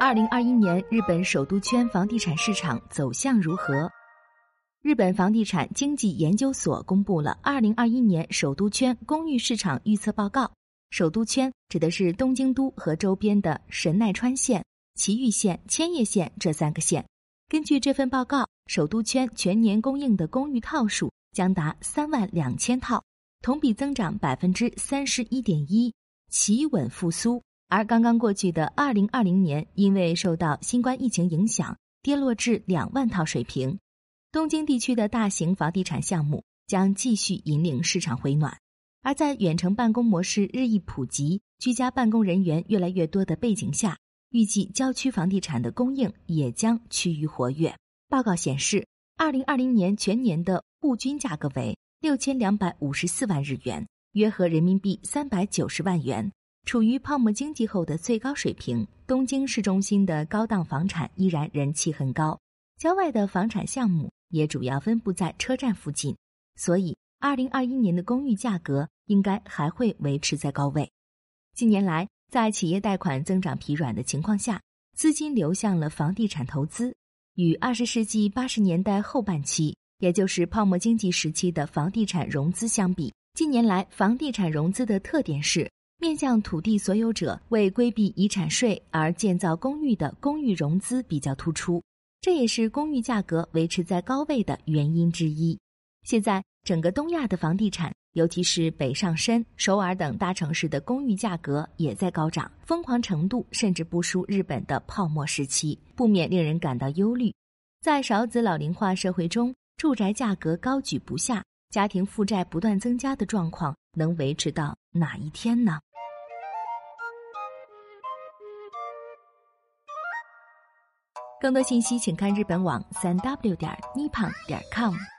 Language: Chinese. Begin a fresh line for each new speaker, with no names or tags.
二零二一年日本首都圈房地产市场走向如何？日本房地产经济研究所公布了二零二一年首都圈公寓市场预测报告。首都圈指的是东京都和周边的神奈川县、埼玉县、千叶县这三个县。根据这份报告，首都圈全年供应的公寓套数将达三万两千套，同比增长百分之三十一点一，企稳复苏。而刚刚过去的二零二零年，因为受到新冠疫情影响，跌落至两万套水平。东京地区的大型房地产项目将继续引领市场回暖。而在远程办公模式日益普及、居家办公人员越来越多的背景下，预计郊区房地产的供应也将趋于活跃。报告显示，二零二零年全年的户均价格为六千两百五十四万日元，约合人民币三百九十万元。处于泡沫经济后的最高水平，东京市中心的高档房产依然人气很高，郊外的房产项目也主要分布在车站附近，所以二零二一年的公寓价格应该还会维持在高位。近年来，在企业贷款增长疲软的情况下，资金流向了房地产投资。与二十世纪八十年代后半期，也就是泡沫经济时期的房地产融资相比，近年来房地产融资的特点是。面向土地所有者为规避遗产税而建造公寓的公寓融资比较突出，这也是公寓价格维持在高位的原因之一。现在，整个东亚的房地产，尤其是北上深、首尔等大城市的公寓价格也在高涨，疯狂程度甚至不输日本的泡沫时期，不免令人感到忧虑。在少子老龄化社会中，住宅价格高举不下，家庭负债不断增加的状况能维持到哪一天呢？更多信息，请看日本网三 w 点 nippon 点 com。